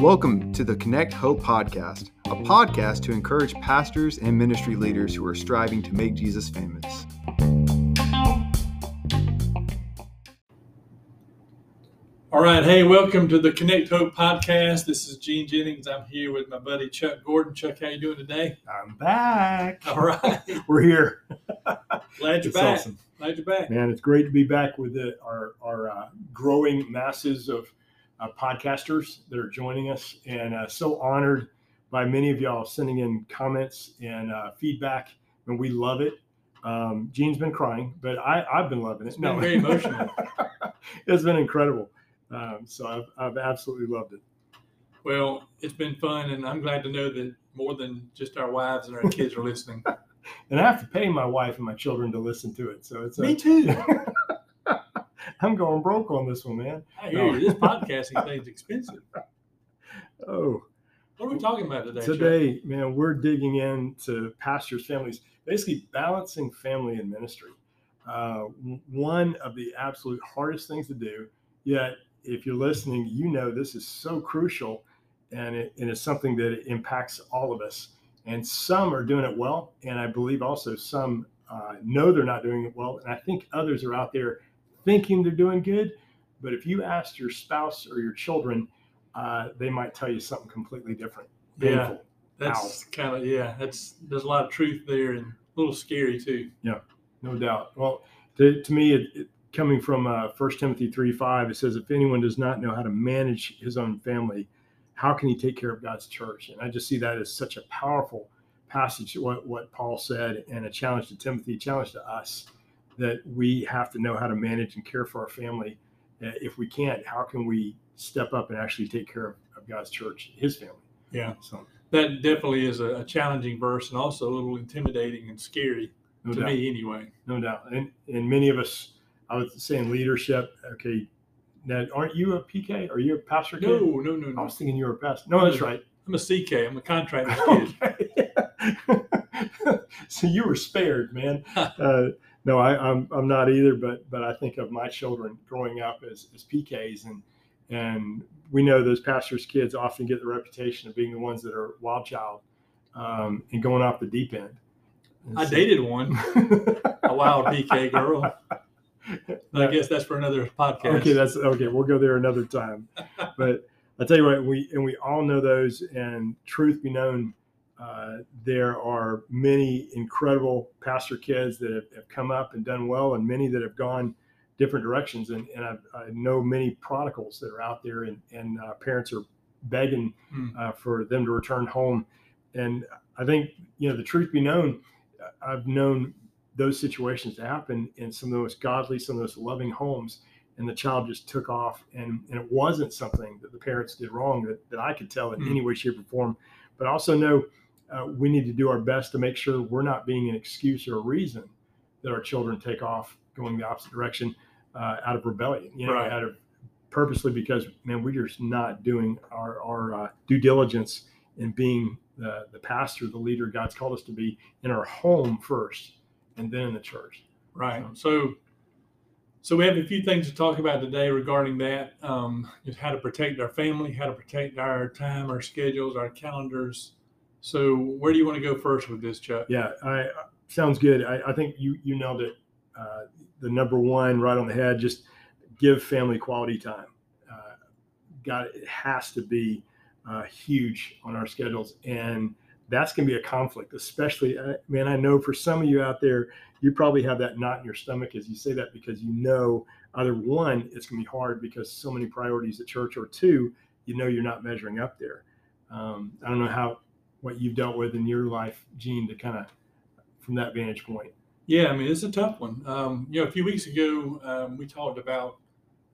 Welcome to the Connect Hope Podcast, a podcast to encourage pastors and ministry leaders who are striving to make Jesus famous. All right, hey, welcome to the Connect Hope podcast. This is Gene Jennings. I'm here with my buddy Chuck Gordon. Chuck, how you doing today? I'm back. All right, We're here. glad you're It's back. awesome. Glad you're back. Man, it's great to be back with the, our, our uh, growing masses of uh, podcasters that are joining us, and uh, so honored by many of y'all sending in comments and uh, feedback, and we love it. Um, Gene's been crying, but I, I've been loving it. It's been very emotional. it's been incredible. Um, so I've, I've absolutely loved it. Well, it's been fun, and I'm glad to know that more than just our wives and our kids are listening. And I have to pay my wife and my children to listen to it. So it's a, too. I'm going broke on this one, man. I hear you. This podcasting thing's expensive. Oh, What are we talking about today? Chuck? Today, man, we're digging into pastors' families, basically balancing family and ministry. Uh, one of the absolute hardest things to do. Yet, if you're listening, you know this is so crucial, and it, and it's something that impacts all of us. And some are doing it well, and I believe also some uh, know they're not doing it well. And I think others are out there thinking they're doing good. But if you asked your spouse or your children, uh, they might tell you something completely different. Yeah. That's kind of yeah. That's there's a lot of truth there, and a little scary too. Yeah, no doubt. Well, to, to me, it, it, coming from uh, 1 Timothy 3 5, it says, If anyone does not know how to manage his own family, how can he take care of God's church? And I just see that as such a powerful passage, what, what Paul said, and a challenge to Timothy, a challenge to us that we have to know how to manage and care for our family. Uh, If we can't, how can we step up and actually take care of, of God's church, his family? Yeah, So, that definitely is a, a challenging verse, and also a little intimidating and scary no to doubt. me, anyway. no doubt. And and many of us, I was saying leadership. Okay, now aren't you a PK? Are you a pastor? Kid? No, no, no, I was thinking you were a pastor. No, that's right. I'm a CK. I'm a contractor kid. Okay. so you were spared, man. Uh, no, I, I'm I'm not either. But but I think of my children growing up as, as PKs, and and we know those pastors' kids often get the reputation of being the ones that are wild child um, and going off the deep end. And I so- dated one, a wild PK girl. I guess that's for another podcast. Okay, that's okay. We'll go there another time. but I tell you what, we and we all know those. And truth be known, uh, there are many incredible pastor kids that have, have come up and done well, and many that have gone different directions. And, and I, I know many prodigals that are out there, and, and uh, parents are begging Hmm. uh, for them to return home. And I think you know the truth be known, I've known those situations to happen in some of those godly, some of those loving homes, and the child just took off, and and it wasn't something that the parents did wrong that, that I could tell in Hmm. any way, shape, or form. But I also know uh, we need to do our best to make sure we're not being an excuse or a reason that our children take off going the opposite direction uh, out of rebellion, you know, Right. out of purposely because man, we're just not doing our our uh, due diligence in being the the pastor, the leader God's called us to be in our home first, and then in the church. Right. So, so we have a few things to talk about today regarding that. Um, just how to protect our family, how to protect our time, our schedules, our calendars. So, where do you want to go first with this, Chuck? Yeah, I, sounds good. I, I think you you nailed it. Uh, the number one right on the head. Just give family quality time. Uh, God, it has to be uh, huge on our schedules, and that's going to be a conflict. Especially, uh, man, I know for some of you out there, you probably have that knot in your stomach as you say that because you know either one, it's going to be hard because so many priorities at church, or two, you know you're not measuring up there. Um, I don't know how what you've dealt with in your life, Gene, to kind of from that vantage point. Yeah, I mean, it's a tough one. Um, you know, a few weeks ago, um, we talked about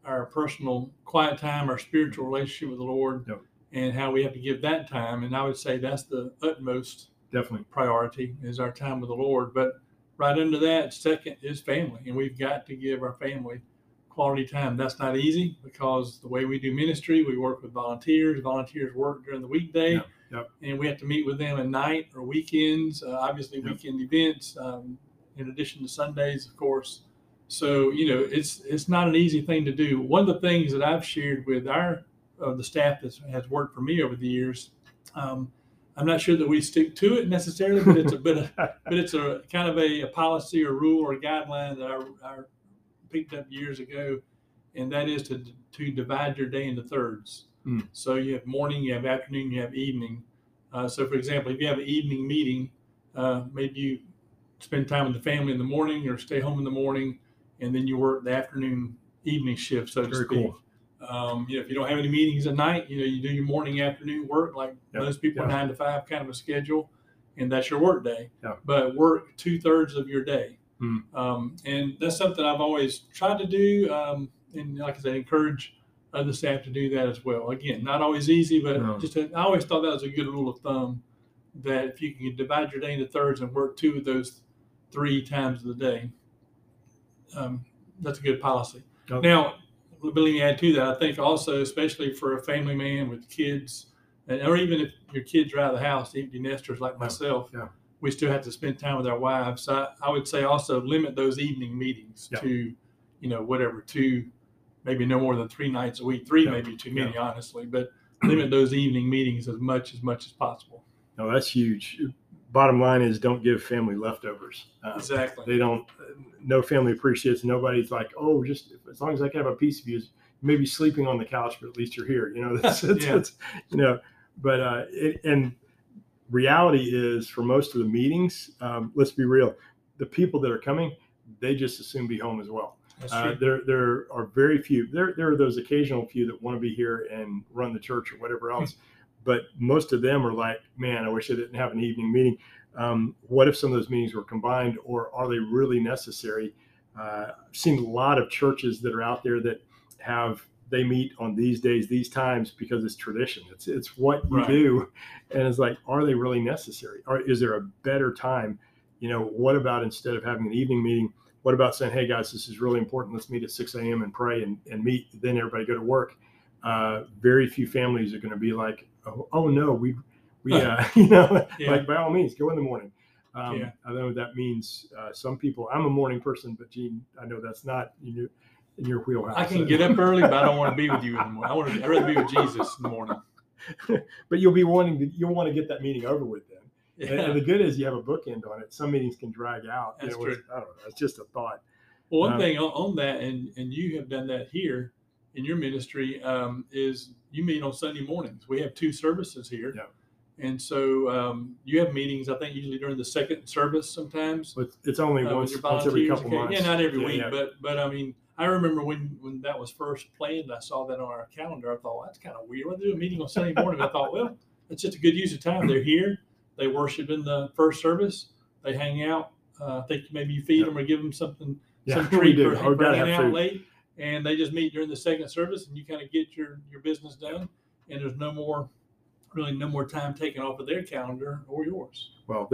our personal quiet time, our spiritual relationship with the Lord, Yep. And how we have to give that time. And I would say that's the utmost Definitely. priority is our time with the Lord. But right under that, second is family, and we've got to give our family quality time. That's not easy because the way we do ministry, we work with volunteers. Volunteers work during the weekday, Yep, yep. and we have to meet with them at night or weekends. Uh, obviously, Yep. weekend events, um, in addition to Sundays, of course. so you know it's it's not an easy thing to do. One of the things that I've shared with our uh, the staff that has worked for me over the years. Um, I'm not sure that we stick to it necessarily, but it's a bit of, but it's a kind of a, a policy or rule or guideline that I, I picked up years ago, and that is to to divide your day into thirds. Hmm. So you have morning, you have afternoon, you have evening. Uh, so, for example, if you have an evening meeting, uh, maybe you spend time with the family in the morning or stay home in the morning, and then you work the afternoon evening shift, so to Very speak. cool. Um, you know, if you don't have any meetings at night, you know, you do your morning, afternoon work like Yeah, most people, yeah. nine to five kind of a schedule, and that's your work day. Yeah. But work two thirds of your day. Hmm. Um, and that's something I've always tried to do. Um, and like I said, encourage other staff to do that as well. Again, not always easy, but No. just a, I always thought that was a good rule of thumb that if you can divide your day into thirds and work two of those three times of the day, um, that's a good policy. Okay. Now, believe me, add to that, I think also, especially for a family man with kids, and, or even if your kids are out of the house, empty nesters like myself, yeah. we still have to spend time with our wives. So I, I would say also limit those evening meetings Yeah. to, you know, whatever, two, maybe no more than three nights a week. Three Yeah, may be too many, honestly, but limit those evening meetings as much as much as possible. No, that's huge. Bottom line is don't give family leftovers. Uh, Exactly. they don't no family appreciates nobody's like oh just as long as i can have a piece of you maybe sleeping on the couch but at least you're here you know that's, that's, Yeah. that's- you know but uh it, and reality is for most of the meetings um, let's be real the people that are coming they just assume be home as well uh, there there are very few there there are those occasional few that want to be here and run the church or whatever else but most of them are like man i wish i didn't have an evening meeting. Um, what if some of those meetings were combined or are they really necessary? Uh, i've seen a lot of churches that are out there that have they meet on these days these times because it's tradition. It's it's what you Right. do and it's like are they really necessary? Or is there a better time? You know what about instead of having an evening meeting what about saying hey guys this is really important. Let's meet at 6 a.m and pray and, and meet then everybody go to work. Uh, very few families are going to be like oh, oh no we we uh, you know Yeah. like by all means go in the morning um, Yeah. i know that means uh, some people i'm a morning person but gene i know that's not in your in your wheelhouse I can get up early, but I don't want to be with you in the morning. I want to. I'd rather be with Jesus in the morning. but you'll be wanting to you'll want to get that meeting over with then and, Yeah. and the good is you have a bookend on it some meetings can drag out you That's know, it's- true. i don't know it's just a thought Well, one Um, thing on, on that, and and you have done that here in your ministry, um, is you meet on Sunday mornings. We have two services here, Yeah. and so um, you have meetings. I think usually during the second service sometimes. but it's only uh, once, once every couple Okay. months Yeah, not every Yeah, week, yeah. but but I mean, I remember when when that was first planned. I saw that on our calendar. I thought that's kind of weird. Why do a meeting on Sunday morning? I thought, well, it's just a good use of time. They're here. They worship in the first service. They hang out. Uh, I think maybe you feed Yeah. them or give them something yeah some treat do for, oh for hanging out food late, and they just meet during the second service, and you kind of get your your business done, and there's no more, really no more time taken off of their calendar or yours. Well,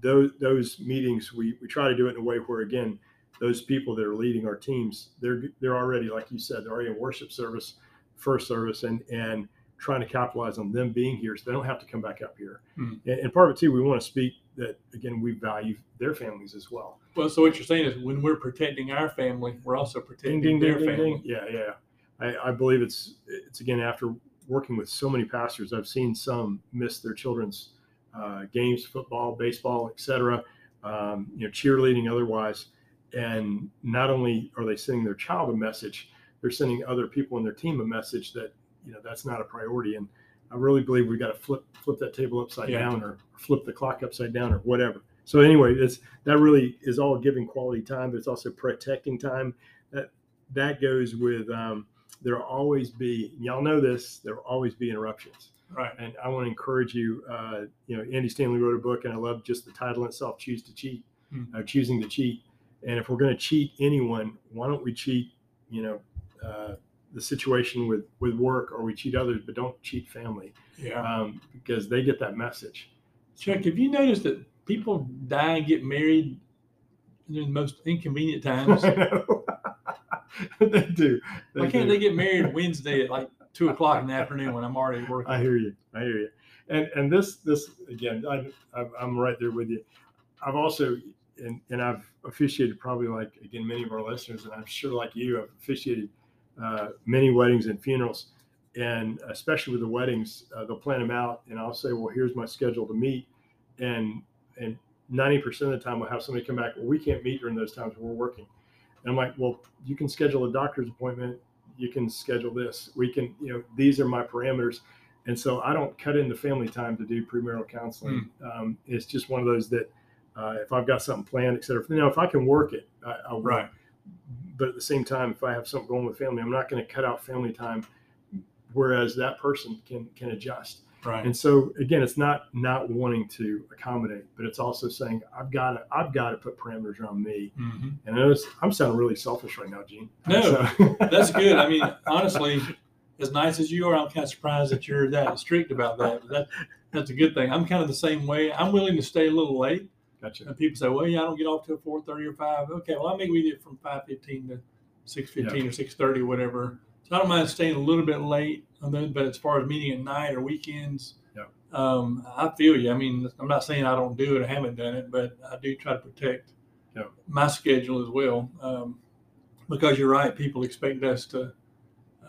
those those meetings we, we try to do it in a way where again, those people that are leading our teams, they're they're already like you said, they're already in worship service, first service, and and trying to capitalize on them being here so they don't have to come back up here. Hmm. And, and part of it too, we want to speak that again we value their families as well. Well, so what you're saying is when we're protecting our family, we're also protecting their family. Yeah, yeah. I, I believe it's it's again after working with so many pastors, I've seen some miss their children's uh, games, football, baseball, etc. Um, you know, cheerleading, otherwise, and not only are they sending their child a message, they're sending other people in their team a message that you know that's not a priority. And I really believe we've got to flip flip that table upside Yeah. down, or flip the clock upside down, or whatever. So anyway, it's that really is all giving quality time, but it's also protecting time. That that goes with um, there'll always be y'all know this there will always be interruptions Right. and i want to encourage you uh, you know andy stanley wrote a book and i love just the title itself choose to cheat Hmm. uh, choosing to cheat and if we're going to cheat anyone why don't we cheat you know uh, the situation with with work or we cheat others but don't cheat family Yeah. um, because they get that message Chuck, have you noticed that people die and get married in the most inconvenient times? I they do Why can't do. they get married Wednesday at like two o'clock in the afternoon when I'm already working? I hear you. I hear you. And and this this again, I, I'm- I'm right there with you. I've also and and I've officiated probably like again many of our listeners, and I'm sure like you, I've officiated uh, many weddings and funerals, and especially with the weddings, uh, they'll plan them out, and I'll say, well, here's my schedule to meet, and and 90% of the time we'll have somebody come back, well, we can't meet during those times we're working. And I'm like, well, you can schedule a doctor's appointment. You can schedule this. We can, you know, these are my parameters. And so I don't cut into family time to do premarital counseling. Mm. Um, it's just one of those that uh, if I've got something planned, et cetera, you know, if I can work it, I, I. Right. But at the same time, if I have something going with family, I'm not going to cut out family time. Whereas that person can can adjust. Right. And so again, it's not not wanting to accommodate, but it's also saying I've got to I've got to put parameters around me. Mm-hmm. And I notice I'm sounding really selfish right now, Gene. No, so. that's good. I mean, honestly, as nice as you are, I'm kind of surprised that you're that strict about that. But that that's a good thing. I'm kind of the same way. I'm willing to stay a little late. Gotcha. And people say, well, yeah, I don't get off till four thirty or five. Okay, well, I make we it from five fifteen to six fifteen yeah. or six thirty, whatever. So I don't mind staying a little bit late but as far as meeting at night or weekends, yeah. um, I feel you. I mean, I'm not saying I don't do it, I haven't done it, but I do try to protect yeah. my schedule as well. Um, because you're right, people expect us to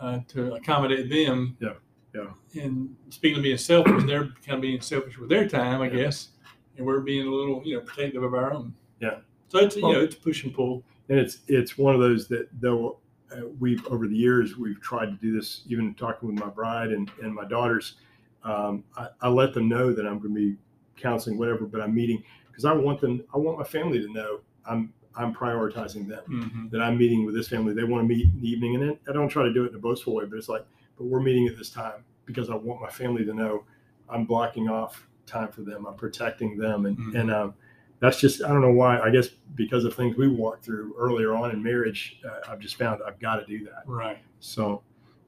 uh, to accommodate them. Yeah, yeah. And speaking of being selfish, they're kind of being selfish with their time, I yeah. guess, and we're being a little, you know, protective of our own. Yeah. So it's well, you know it's push and pull. And it's it's one of those that though uh, we've over the years we've tried to do this even talking with my bride and, and my daughters um, I, I, let them know that i'm going to be counseling whatever but i'm meeting because i want them i want my family to know i'm i'm prioritizing them mm-hmm. that i'm meeting with this family they want to meet in the evening and i don't try to do it in a boastful way but it's like but we're meeting at this time because i want my family to know i'm blocking off time for them i'm protecting them and mm-hmm. and um, that's just I don't know why. I guess because of things we walked through earlier on in marriage, uh, I've just found I've got to do that. Right. So,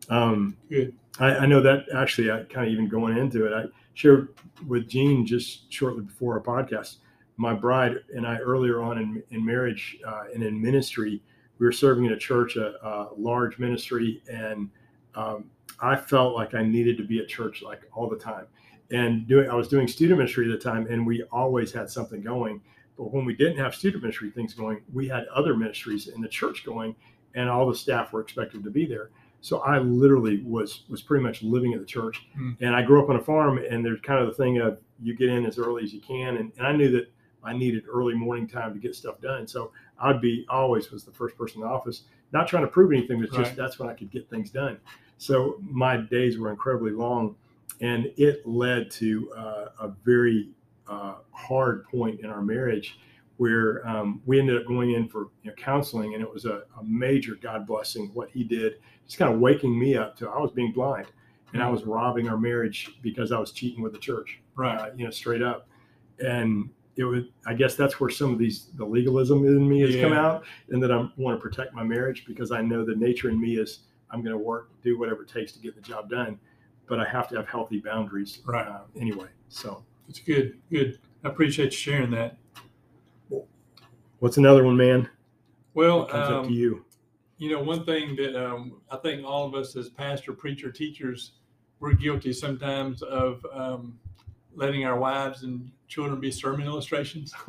um, good. I, I know that actually. I kind of even going into it. I shared with Gene just shortly before our podcast. My bride and I earlier on in, in marriage uh, and in ministry, we were serving in a church, a, a large ministry, and um, I felt like I needed to be at church like all the time and doing I was doing student ministry at the time, and we always had something going. But when we didn't have student ministry things going, we had other ministries in the church going, and all the staff were expected to be there. So I literally was was pretty much living at the church. Mm. And I grew up on a farm, and there's kind of the thing of you get in as early as you can, and, and I knew that I needed early morning time to get stuff done. So I'd be always was the first person in the office, not trying to prove anything, but just that's when I could get things done. So my days were incredibly long and it led to uh, a very uh, hard point in our marriage where um, we ended up going in for you know, counseling and it was a, a, major god blessing what he did just kind of waking me up to i was being blind and i was robbing our marriage because i was cheating with the church right. uh, you know straight up. And it was i guess that's where some of these the legalism in me has yeah. come out and that i want to protect my marriage because i know the nature in me is i'm going to work do whatever it takes to get the job done but I have to have healthy boundaries. Right. Uh, anyway, so it's good. Good. I appreciate you sharing that. What's another one, man? Well, comes um, up to you. You know, one thing that um, I think all of us as pastor, preacher, teachers, we're guilty sometimes of um, letting our wives and children be sermon illustrations.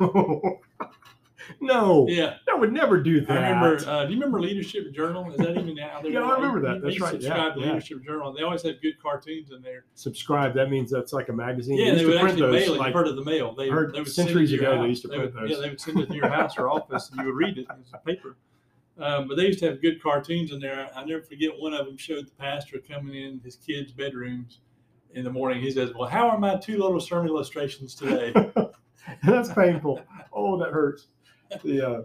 No. Yeah. I would never do that. I remember. Uh, do you remember Leadership Journal? Is that even out there? yeah, I remember that. That's right. Subscribe yeah, to Leadership. Journal. They always have good cartoons in there. Subscribe. That means that's like a magazine. Yeah, they, they would actually those, mail it. Like, heard of the mail. They, heard they would centuries ago. House. They used to they print would, those. Yeah, they would send it to your house or office, and you would read it as a paper. Um, but they used to have good cartoons in there. I never forget one of them showed the pastor coming in his kids' bedrooms in the morning. He says, "Well, how are my two little sermon illustrations today?" that's painful. Oh, that hurts. Uh,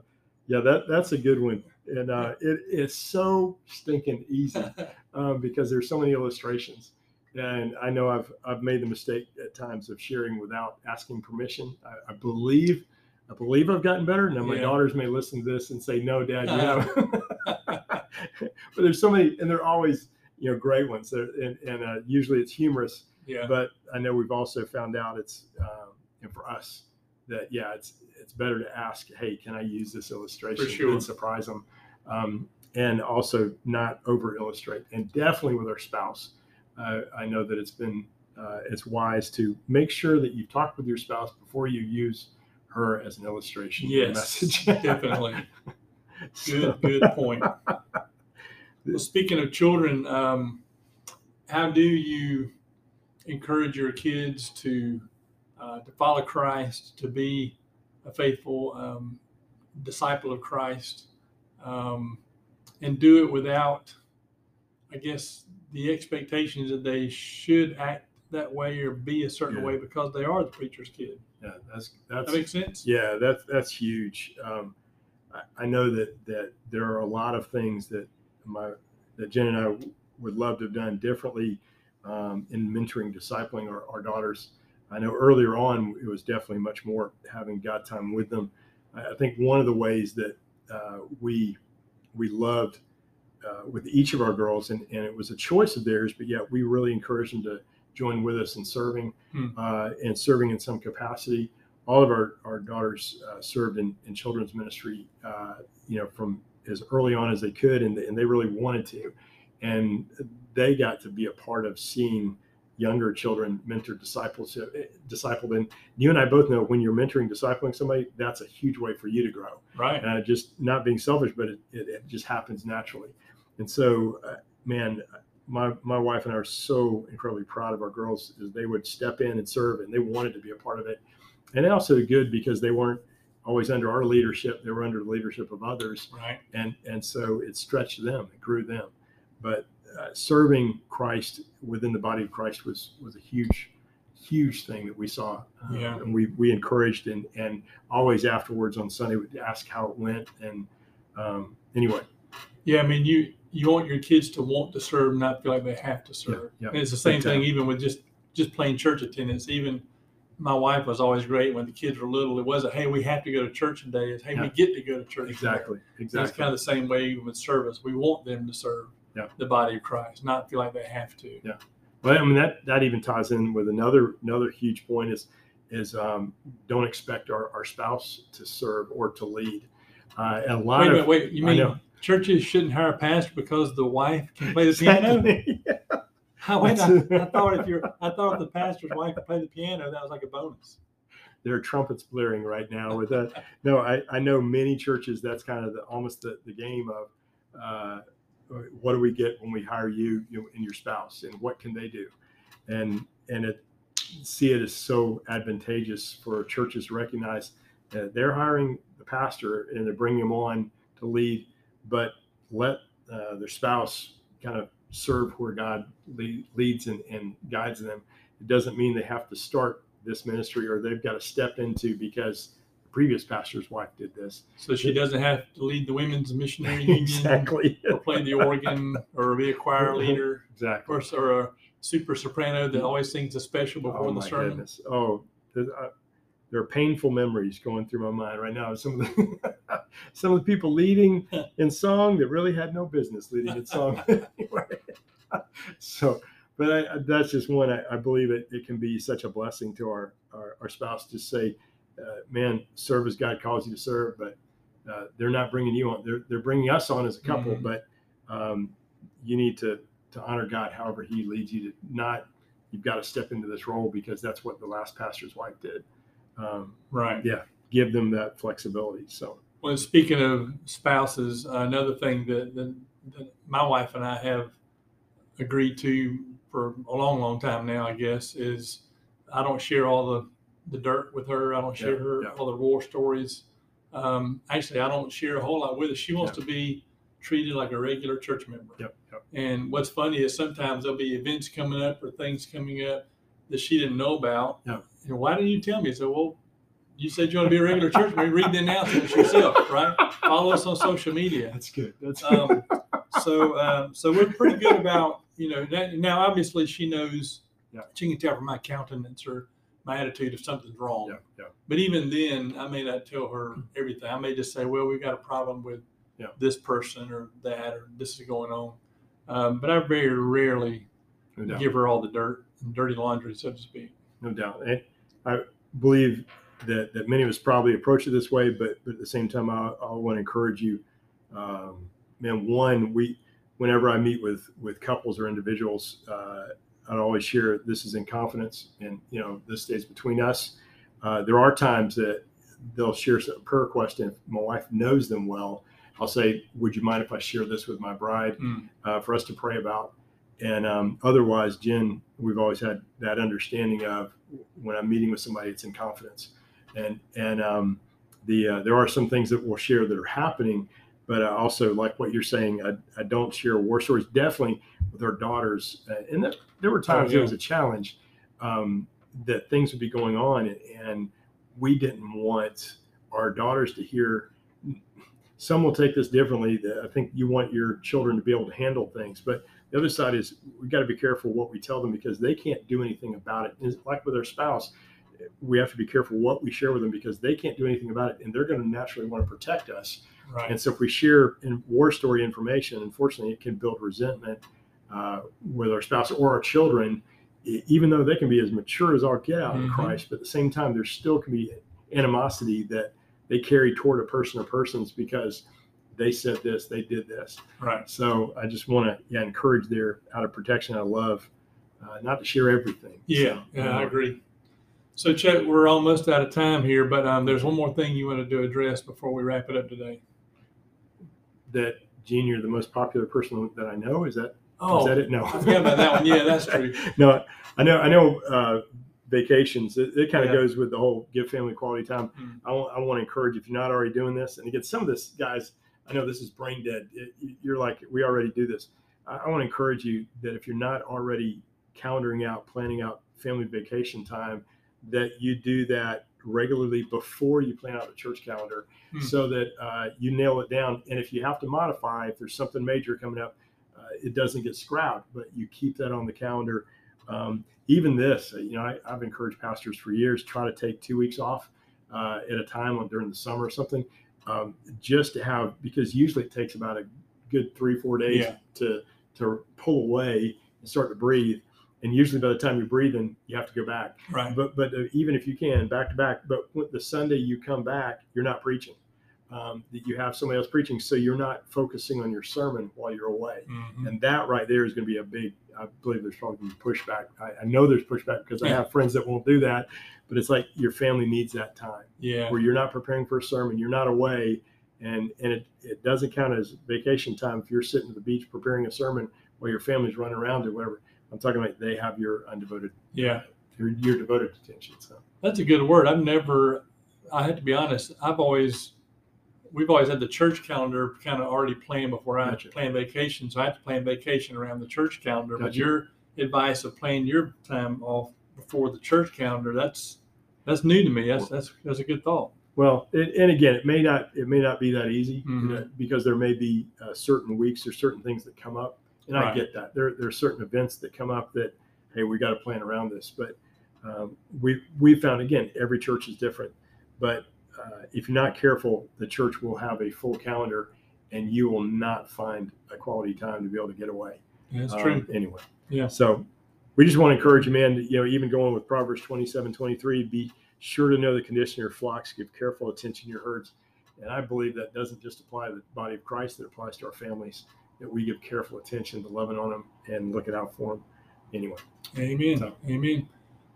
yeah, that that's a good one, and uh, it is so stinking easy um, because there's so many illustrations. And I know I've I've made the mistake at times of sharing without asking permission. I, I believe I believe I've gotten better. Now my yeah. daughters may listen to this and say, "No, Dad, you haven't." but there's so many, and they're always you know great ones. and and uh, usually it's humorous. Yeah. But I know we've also found out it's uh, you know, for us that yeah, it's it's better to ask, hey, can I use this illustration sure. and surprise them, um, and also not over illustrate. And definitely with our spouse, uh, I know that it's been uh, it's wise to make sure that you've talked with your spouse before you use her as an illustration. Yes, message. definitely. Good, good point. Well, speaking of children, um, how do you encourage your kids to uh, to follow Christ, to be a faithful um, disciple of Christ, um, and do it without, I guess, the expectations that they should act that way or be a certain Yeah. way because they are the preacher's kid. yeah, that's that's That makes sense. Yeah, that's that's huge. Um, I, I know that that there are a lot of things that my that Jen and I would love to have done differently um, in mentoring, discipling our, our daughters. I know earlier on it was definitely much more having God time with them. I, think one of the ways that uh, we we loved uh, with each of our girls, and, and it was a choice of theirs, but yet we really encouraged them to join with us in serving Hmm. uh, and serving in some capacity all of our, our daughters uh, served in, in children's ministry, uh, you know, from as early on as they could, and, and they really wanted to. And they got to be a part of seeing younger children mentor disciples, uh, discipled. And you and I both know when you're mentoring, discipling somebody, that's a huge way for you to grow. Right. Uh, just not being selfish, but it, it, it just happens naturally. And so, uh, man, my my wife and I are so incredibly proud of our girls as they would step in and serve, and they wanted to be a part of it and also good because they weren't always under our leadership they were under the leadership of others Right. and and so it stretched them it grew them but uh, serving christ within the body of christ was was a huge huge thing that we saw uh, Yeah. and we we encouraged and and always afterwards on sunday would ask how it went and um anyway Yeah, I mean, you you want your kids to want to serve, not feel like they have to serve. yeah. And it's the same thing time. even with just just plain church attendance. Even my wife was always great when the kids were little. It wasn't, hey, we have to go to church today. It's hey, we get to go to church. today. exactly It's kind of the same way with service. We want them to serve Yeah. the body of Christ, not feel like they have to. Yeah. Well, I mean that that even ties in with another another huge point is is um, don't expect our, our spouse to serve or to lead. Uh, and a lot Wait of minute, wait. You mean churches shouldn't hire a pastor because the wife can play the piano? Exactly. How, wait, I, I thought if you're, I thought if the pastor's wife could play the piano, that was like a bonus. there are trumpets blaring right now with that. No, I, I know many churches. That's kind of the almost the, the game of uh, what do we get when we hire you, you know, and your spouse, and what can they do, and and it see it as so advantageous for churches to recognize that they're hiring the pastor and they're bringing him on to lead, but let uh, their spouse kind of serve where God lead, leads and, and guides them. It doesn't mean they have to start this ministry or they've got to step into because previous pastor's wife did this. So she doesn't have to lead the women's missionary union exactly. or play the organ or be a choir leader exactly. or, or a super soprano that always sings a special before Oh the sermon. goodness. Oh, there's, uh, there are painful memories going through my mind right now. Some of the some of the people leading in song that really had no business leading in song. So, but I, that's just one. I, I believe it, it can be such a blessing to our our, our spouse to say, "Man, serve as God calls you to serve," but uh, they're not bringing you on. They're they're bringing us on as a couple, Mhm. but um, you need to to honor God however He leads you to not you've got to step into this role because that's what the last pastor's wife did. Um, Right. Yeah. Give them that flexibility. So Well, speaking of spouses, another thing that, that, that my wife and I have agreed to for a long, long time now, I guess, is I don't share all the, the dirt with her. I don't share Yeah, her yeah. all the war stories. Um, actually, I don't share a whole lot with her. She wants to be treated like a regular church member. yep, yep. And what's funny is sometimes there'll be events coming up or things coming up that she didn't know about. Yeah. And why didn't you tell me? I said, well, you said you want to be a regular church member. Read the announcements yourself, right? Follow us on social media. That's good. That's Um, so, um, so we're pretty good about you know. That, now, obviously, she knows. Yeah. She can tell from my countenance or my attitude if something's wrong. yeah, yeah, But even then, I may not tell her everything. I may just say, "Well, we've got a problem with Yeah. this person or that, or this is going on." Um, but I very rarely no give her all the dirt and dirty laundry, so to speak. no doubt. And I believe that, that many of us probably approach it this way, but, but at the same time, I, I want to encourage you. Um, man, one, we, whenever I meet with, with couples or individuals, uh, I'd always share this is in confidence and, you know, this stays between us. Uh, there are times that they'll share a prayer request. If my wife knows them well, I'll say, "Would you mind if I share this with my bride Mm. uh, for us to pray about?" And um, otherwise, Jen, we've always had that understanding of when I'm meeting with somebody, it's in confidence. And and um, the uh, there are some things that we'll share that are happening, but I also like what you're saying. I, I don't share war stories. Definitely with our daughters, uh, and that, there were times Oh, yeah. it was a challenge um, that things would be going on, and we didn't want our daughters to hear. Some will take this differently. that I think you want your children to be able to handle things, but the other side is we got to be careful what we tell them because they can't do anything about it. It's like with our spouse, we have to be careful what we share with them because they can't do anything about it, and they're going to naturally want to protect us. Right. And so if we share in war story information, unfortunately, it can build resentment uh, with our spouse or our children, even though they can be as mature as our get out in Mhm. Christ. But at the same time, there still can be animosity that they carry toward a person or persons because they said this, they did this. Right. So I just want to yeah, encourage there out of protection, out of love, uh, not to share everything. Yeah. So, Yeah. I agree. So, Chuck, we're almost out of time here, but um, there's one more thing you wanted to do address before we wrap it up today. That Gene, you're the most popular person that I know. Is that Oh, is that it? No, I forgot about that one. Yeah, that's true. no, I know. I know. Uh, vacations. It, it kind of Yeah. goes with the whole give family quality time. Mm. I want. I want to encourage if you're not already doing this, and again, some of this, guys. I know this is brain dead. It- you're like, we already do this. I, I want to encourage you that if you're not already calendaring out, planning out family vacation time, that you do that regularly before you plan out the church calendar Hmm. so that uh, you nail it down. And if you have to modify, if there's something major coming up, uh, it doesn't get scrapped, but you keep that on the calendar. Um, even this, uh, you know, I, I've encouraged pastors for years try to take two weeks off uh, at a time during the summer or something, um, just to have because usually it takes about a good three four days Yeah. to to pull away and start to breathe. And usually by the time you're breathing, you have to go back. Right. But but uh, even if you can back to back, but the Sunday you come back, you're not preaching. Um, that you have somebody else preaching, so you're not focusing on your sermon while you're away. Mhm. And that right there is going to be a big. I believe there's probably pushback. I, I know there's pushback because I have friends that won't do that. But it's like your family needs that time Yeah. where you're not preparing for a sermon, you're not away, and and it, it doesn't count as vacation time if you're sitting at the beach preparing a sermon while your family's running around or whatever. I'm talking about they have your undevoted, Yeah. your, your devoted attention. So That's a good word. I've never, I had to be honest, I've always, we've always had the church calendar kind of already planned before I Gotcha. plan vacation. So I have to plan vacation around the church calendar. But your advice of planning your time off before the church calendar, that's, that's new to me. That's, that's, that's a good thought. Well, it, and again, it may not it may not be that easy Mhm. uh, because there may be uh, certain weeks or certain things that come up, and I get that. There there are certain events that come up that hey, we got to plan around this. But um, we we found again every church is different, but uh, if you're not careful, the church will have a full calendar, and you will not find a quality time to be able to get away. That's Um, true. Anyway. Yeah. So we just want to encourage you, man, you know, even going with Proverbs 27, 23, be sure to know the condition of your flocks, give careful attention to your herds. And I believe that doesn't just apply to the body of Christ, that applies to our families, that we give careful attention to loving on them and looking out for them. Anyway, Amen. So- Amen.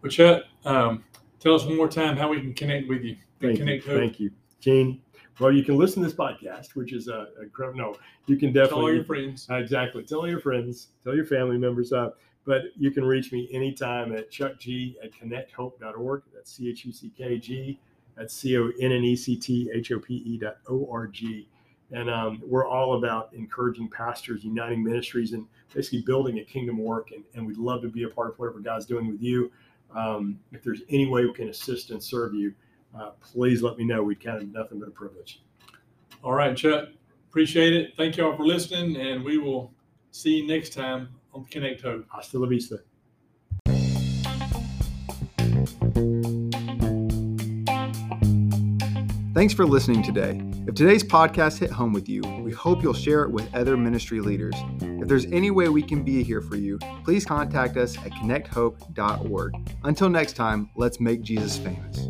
Well, Chuck, um, tell us one more time how we can connect with you. thank you. Hope. Thank you. Gene, well, you can listen to this podcast, which is a, a no, you can definitely Tell all your friends. Uh, Exactly. Tell all your friends, tell your family members. Uh, but you can reach me anytime at chuckg at connecthope.org. That's C H U C K G. at C O N N E C T H O P E dot O R G. And um, we're all about encouraging pastors, uniting ministries, and basically building a kingdom work. And, and we'd love to be a part of whatever God's doing with you. Um, if there's any way we can assist and serve you, uh, please let me know. We'd count it nothing but a privilege. All right, Chuck. Appreciate it. Thank you all for listening, and we will see you next time on Connect Hope. Hasta la vista. Thanks for listening today. If today's podcast hit home with you, we hope you'll share it with other ministry leaders. If there's any way we can be here for you, please contact us at connecthope.org. Until next time, let's make Jesus famous.